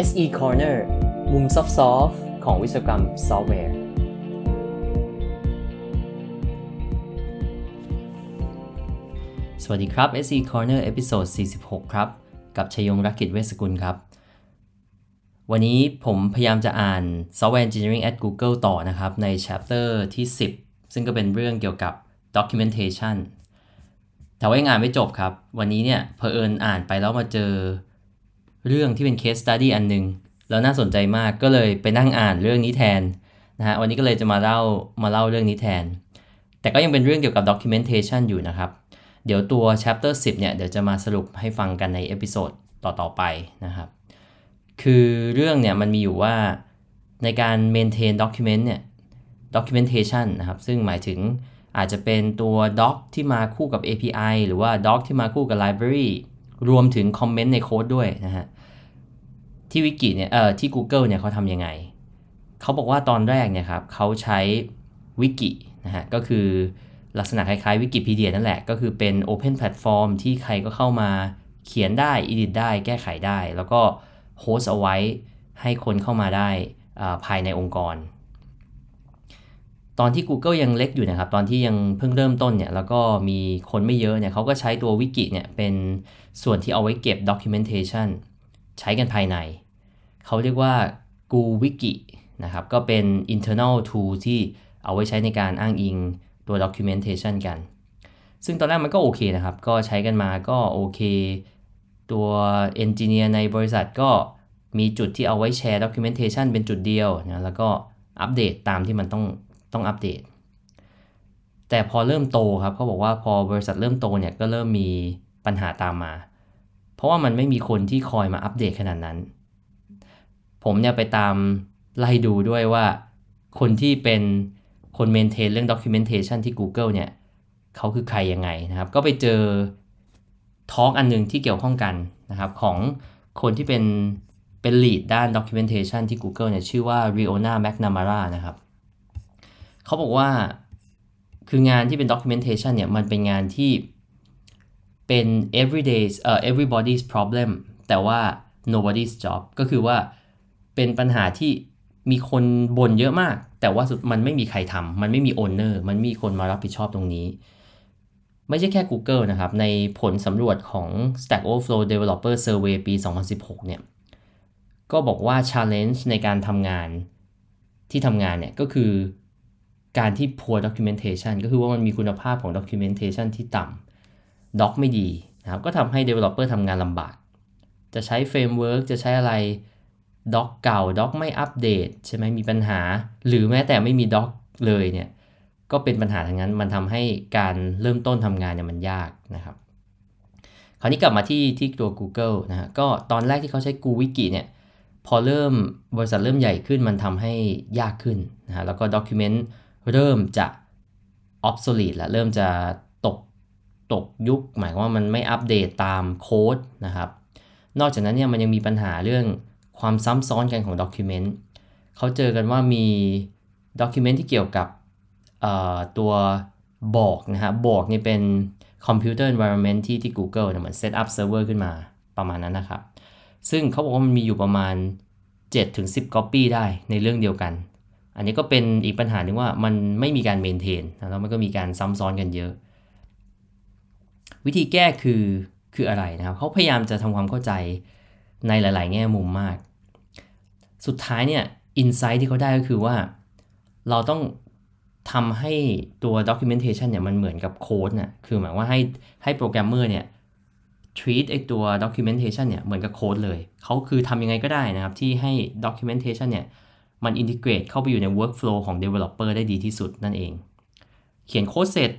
SE Corner มุม soft ของวิศวกรรมซอฟต์แวร์ สวัสดีครับ SE Corner episode 46 ครับ กับชยงรักกิจเวสกุลครับ วันนี้ผมพยายามจะอ่าน Software Engineering at Google ต่อนะครับ ใน chapter ที่ 10 ซึ่งก็เป็นเรื่องเกี่ยวกับ documentation แต่ว่ายังอ่านไม่จบครับ วันนี้เนี่ยเพอเอิญอ่านไปแล้วมาเจอ เรื่องที่เป็น case study อันหนึ่งแล้วน่าสนใจมากก็เลยไปนั่งอ่านเรื่องนี้แทนนะฮะวันนี้ก็เลยจะมาเล่ามาเล่าเรื่องนี้แทน แต่ก็ยังเป็นเรื่องเกี่ยวกับ documentation อยู่นะครับ เดี๋ยวตัว chapter 10 เนี่ย เดี๋ยวจะมาสรุปให้ฟังกันใน episode ต่อๆไปนะครับ คือเรื่องเนี่ยมันมีอยู่ว่าในการ maintain document เนี่ย documentation นะครับ ซึ่งหมายถึงอาจจะเป็นตัว doc ที่มาคู่กับ API หรือว่า doc ที่มาคู่กับ library รวมถึงคอมเมนต์ในโค้ดด้วยนะฮะ ที่วิกิเนี่ยเอ่อที่ Google เนี่ยเขาทำยังไง เขาบอกว่าตอนแรกเนี่ยครับเขาใช้วิกินะฮะก็คือลักษณะคล้ายๆวิกิพีเดียนั่นแหละ ก็คือเป็น Open Platform ที่ใครก็เข้ามาเขียนได้ edit ได้ แก้ไขได้ แล้วก็โฮสเอาไว้ให้คนเข้ามาได้ภายในองค์กร ตอนที่ Google ยังเล็กอยู่นะครับ ตอนที่ยังเพิ่งเริ่มต้นเนี่ย แล้วก็มีคนไม่เยอะเนี่ยเขาก็ใช้ตัววิกิเนี่ยเป็นส่วนที่เอาไว้เก็บ documentation ใช้กันภายใน เขาเรียกว่า Gu Wiki นะครับก็เป็น internal tool ที่เอาไว้ใช้ในการอ้างอิงตัว documentation กัน ซึ่งตอนแรกมันก็โอเคนะครับ ก็ใช้กันมาก็โอเค ตัว engineer ในบริษัทก็มีจุดที่เอาไว้แชร์ documentation เป็นจุดเดียวนะแล้วก็อัปเดตตามที่มันต้องต้องอัปเดต แต่พอเริ่มโตครับเขาบอกว่าพอบริษัทเริ่มโตเนี่ยก็เริ่มมีปัญหาตามมา เพราะว่ามันไม่มีคนที่คอยมาอัปเดตขนาดนั้น ผมเนี่ยไปตามไล่ดูด้วยว่า คนที่เป็นคนเมนเทนเรื่อง documentation ที่ Google เนี่ยเขาคือใครยังไงนะครับ ก็ไปเจอทอล์กอันหนึงที่เกี่ยวข้องกันนะครับ ของคนที่เป็นเป็น lead ด้าน documentation ที่ Google เนี่ยชื่อว่า Riona McNamara นะครับเขาบอกว่าคืองานที่เป็น documentation เนี่ยมันเป็นงานที่เป็น everyday เอ่อ everybody's problem แต่ว่า nobody's job ก็คือว่า เป็นปัญหาที่มีคนบ่นเยอะมาก แต่ว่าสุดมันไม่มีใครทำมันไม่มี owner มันมีคนมารับผิดชอบตรงนี้ ไม่ใช่แค่ Google นะครับ ในผลสำรวจของ Stack Overflow Developer Survey ปี 2016 เนี่ย ก็บอกว่า challenge ในการทำงานที่ทำงานเนี่ย ก็คือการที่ poor documentation ก็คือว่ามันมีคุณภาพของ documentation ที่ต่ำ doc ไม่ดีนะครับ ก็ทำให้ developer ทำงานลำบาก จะใช้ framework จะใช้อะไร doc เก่า doc ไม่อัปเดตใช่ไหมมีปัญหา หรือแม้แต่ไม่มี doc เลยเนี่ยก็เป็นปัญหาทั้งนั้นมันทำให้การเริ่มต้นทำงานเนี่ยมันยากนะครับ คราวนี้กลับมาที่ที่ตัว Google นะฮะก็ตอนแรกที่เขาใช้ Google Wiki เนี่ยพอเริ่มบริษัทเริ่มใหญ่ขึ้นมันทำให้ยากขึ้นนะฮะแล้วก็ document เริ่มจะ obsolete แล้วเริ่มจะตกตกยุค หมายความว่ามันไม่อัปเดตตามโค้ดนะครับ นอกจากนั้นเนี่ยมันยังมีปัญหาเรื่อง ความซ้ำซ้อนกันของ document เขาเจอกันว่ามี document ที่เกี่ยวกับตัวบอกนะฮะบอกนี่เป็น computer environment ที่ที่ Google เนี่ยเหมือน set up server ขึ้นมาประมาณนั้นนะครับ ซึ่งเขาบอกว่ามันมีอยู่ประมาณ 7-10 copy ได้ในเรื่องเดียวกัน อันนี้ก็เป็นอีกปัญหาหนึ่งว่ามันไม่มีการ maintain นแล้วมันก็มีการซ้ำซ้อนกันเยอะ วิธีแก้คือคืออะไรนะครับเขาพยายามจะทำความเข้าใจ ในหลาย ๆ แง่มุมมาก สุดท้ายเนี่ย insight ที่เขาได้ก็คือว่า เราต้องทำให้ตัว documentation เนี่ยมันเหมือนกับโค้ดน่ะคือหมายว่าให้ให้โปรแกรมเมอร์เนี่ย treat ไอตัว documentation เนี่ยเหมือนกับโค้ดเลย เขาคือทำยังไงก็ได้นะครับ ที่ให้ documentation เนี่ยมัน integrate เข้าไปอยู่ใน workflow ของ developer ได้ดีที่สุดนั่นเอง เขียนโค้ดเสร็จ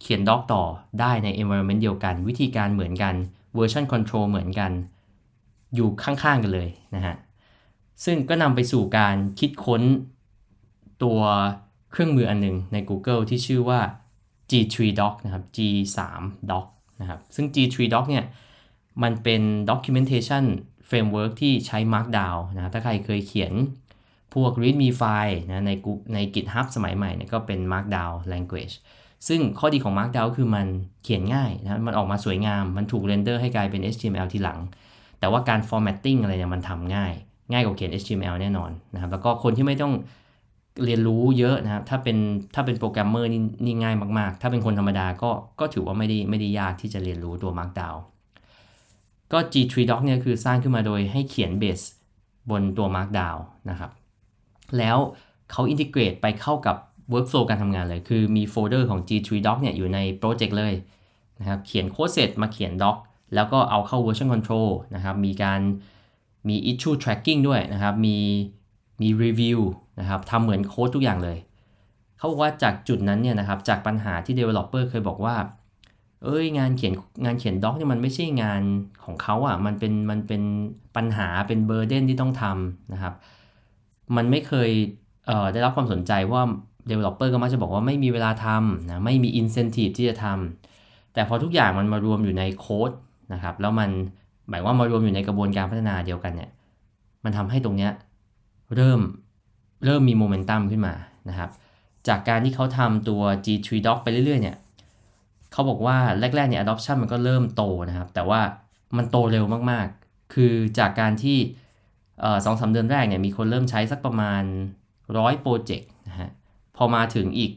เขียน doc ต่อได้ใน environment เดียวกัน วิธีการเหมือนกัน version control เหมือนกัน อยู่ข้างๆกันเลยนะฮะ ซึ่งก็นำไปสู่การคิดค้นตัวเครื่องมืออันหนึงใน Google ที่ชื่อว่า G3 Doc นะครับ G3 Doc นะครับ ซึ่ง G3 Doc เนี่ย มันเป็น documentation framework ที่ใช้ Markdown นะถ้าใครเคยเขียนพวก readme file นะในใน GitHub สมัยใหม่เนี่ยก็เป็น Markdown language ซึ่งข้อดีของ Markdown คือมันเขียนง่ายนะ มันออกมาสวยงาม มันถูก render ให้กลายเป็น HTML ทีหลัง แต่ว่าการ formatting อะไรเนี่ยมันทำง่าย ง่ายกว่าเขียน HTML แน่นอนนะครับ แล้วก็คนที่ไม่ต้องเรียนรู้เยอะนะครับ ถ้าเป็นถ้าเป็นโปรแกรมเมอร์นี่ง่ายมากๆ ถ้าเป็นคนธรรมดาก็ก็ถือว่าไม่ได้ไม่ได้ยากที่จะเรียนรู้ตัว Markdown ก็ G3 Doc เนี่ยคือสร้างขึ้นมาโดยให้เขียน baseบนตัว Markdown นะครับ แล้วเขา integrate ไปเข้ากับ workflow การทำงานเลย คือมีโฟลเดอร์ของ G3 Doc เนี่ยอยู่ในโปรเจกต์เลยนะครับ เขียนโค้ดเสร็จมาเขียน doc แล้วก็เอาเข้า version control นะครับ มีการมี issue tracking ด้วยนะครับ มีมี review นะครับทำเหมือนโค้ดทุกอย่างเลย เขาบอกว่าจากจุดนั้นเนี่ยนะครับ จากปัญหาที่ developer เคยบอกว่า เอ้ยงานเขียนงานเขียน doc เนี่ยมันไม่ใช่งานของเขาอะ่ะ มันเป็นมันเป็นปัญหาเป็นเบอร์เดนที่ต้องทำนะครับ มันไม่เคยเอ่อได้รับความสนใจว่า developer ก็มักจะบอกว่าไม่มีเวลาทำนะ ไม่มี incentive ที่จะทำแต่พอทุกอย่างมันมารวมอยู่ในโค้ด นะครับ แล้วมันหมายว่ามารวมอยู่ในกระบวนการพัฒนาเดียวกันเนี่ย มันทำให้ตรงเนี้ยเริ่มเริ่มมีโมเมนตัมขึ้นมานะครับ จากการที่เขาทำตัว G3 Doc ไปเรื่อยๆเนี่ยเขาบอกว่าแรกๆเนี่ย adoption มันก็เริ่มโตนะครับ แต่ว่ามันโตเร็วมากๆ คือจากการที่สองสามเดือนแรกเนี่ยมีคนเริ่มใช้สักประมาณร้อยโปรเจกต์นะฮะ พอมาถึงอีก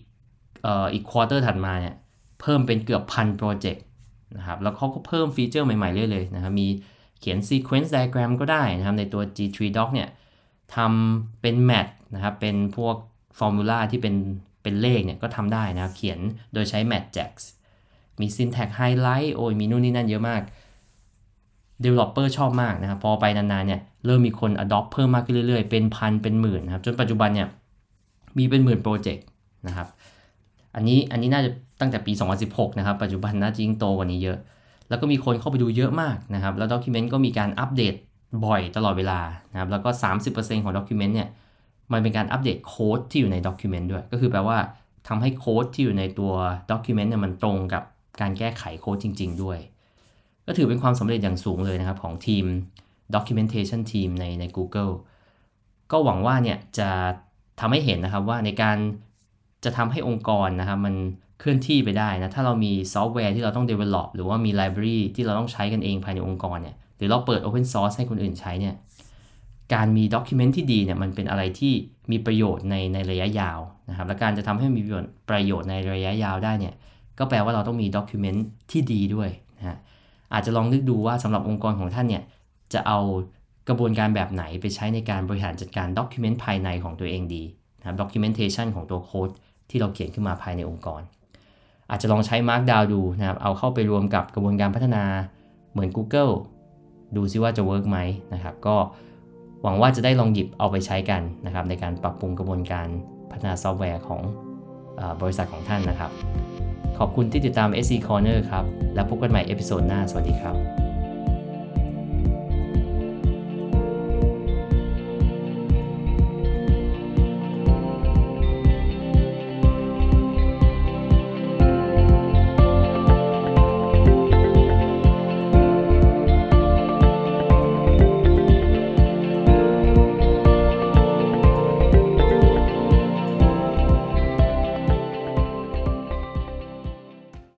ออีก quarter ถัดมาเนี่ยเพิ่มเป็นเกือบพันโปรเจกต์ นะครับแล้วเขาก็เพิ่มฟีเจอร์ใหม่ๆเรื่อยๆเลยนะครับมีเขียน sequence diagram ก็ได้นะครับในตัว G3 Doc เนี่ยทำเป็น math นะครับเป็นพวกฟอร์มูลาที่เป็นเป็นเลขเนี่ยก็ทำได้นะครับเขียนโดยใช้ matjax มี syntax highlight โอ้ยมีนู่นนี่นั่นเยอะมาก developer ชอบมากนะครับพอไปนานๆเนี่ยเริ่มมีคน adopt เพิ่มมากขึ้นเรื่อยๆ เป็นพันเป็นหมื่นนะครับจนปัจจุบันเนี่ยมีเป็นหมื่นโปรเจกต์นะครับ อันนี้อันนี้น่าจะตั้งแต่ปี 2016 นะครับ ปัจจุบันน่าจะยิ่งโตกว่านี้เยอะ แล้วก็มีคนเข้าไปดูเยอะมากนะครับ แล้วด็อกิเมนต์ก็มีการอัปเดตบ่อยตลอดเวลานะครับ แล้วก็ 30%ของ document เนี่ย มันเป็นการอัปเดตโค้ดที่อยู่ใน document ด้วย ก็คือแปลว่าทำให้โค้ดที่อยู่ในตัว document เนี่ยมันตรงกับการแก้ไขโค้ดจริง ๆ ด้วย ก็ถือเป็นความสำเร็จอย่างสูงเลยนะครับของทีม documentation team ในใน Google ก็หวังว่าเนี่ยจะทำให้เห็นนะครับว่าในการ จะทำให้องค์กรนะครับมันเคลื่อนที่ไปได้นะ ถ้าเรามีซอฟต์แวร์ที่เราต้อง develop หรือว่ามี library ที่เราต้องใช้กันเองภายในองค์กรเนี่ย หรือเราเปิด open source ให้คนอื่นใช้เนี่ย การมี document ที่ดีเนี่ย มันเป็นอะไรที่มีประโยชน์ในในระยะยาวนะครับ และการจะทำให้มีประโยชน์ในระยะยาวได้เนี่ย ก็แปลว่าเราต้องมี document ที่ดีด้วยนะฮะ อาจจะลองนึกดูว่าสำหรับองค์กรของท่านเนี่ย จะเอากระบวนการแบบไหนไปใช้ในการบริหารจัดการ document ภายในของตัวเองดีนะครับ documentation ของตัวโค้ด ที่เราเขียนขึ้นมาภายในองค์กร อาจจะลองใช้ Markdown ดูนะครับ เอาเข้าไปรวมกับกระบวนการพัฒนาเหมือน Google ดูซิว่าจะ work ไหมนะครับ ก็หวังว่าจะได้ลองหยิบเอาไปใช้กันนะครับ ในการปรับปรุงกระบวนการพัฒนาซอฟต์แวร์ของบริษัทของท่านนะครับ ขอบคุณที่ติดตาม SE Corner ครับ แล้วพบกันใหม่ episode หน้า สวัสดีครับ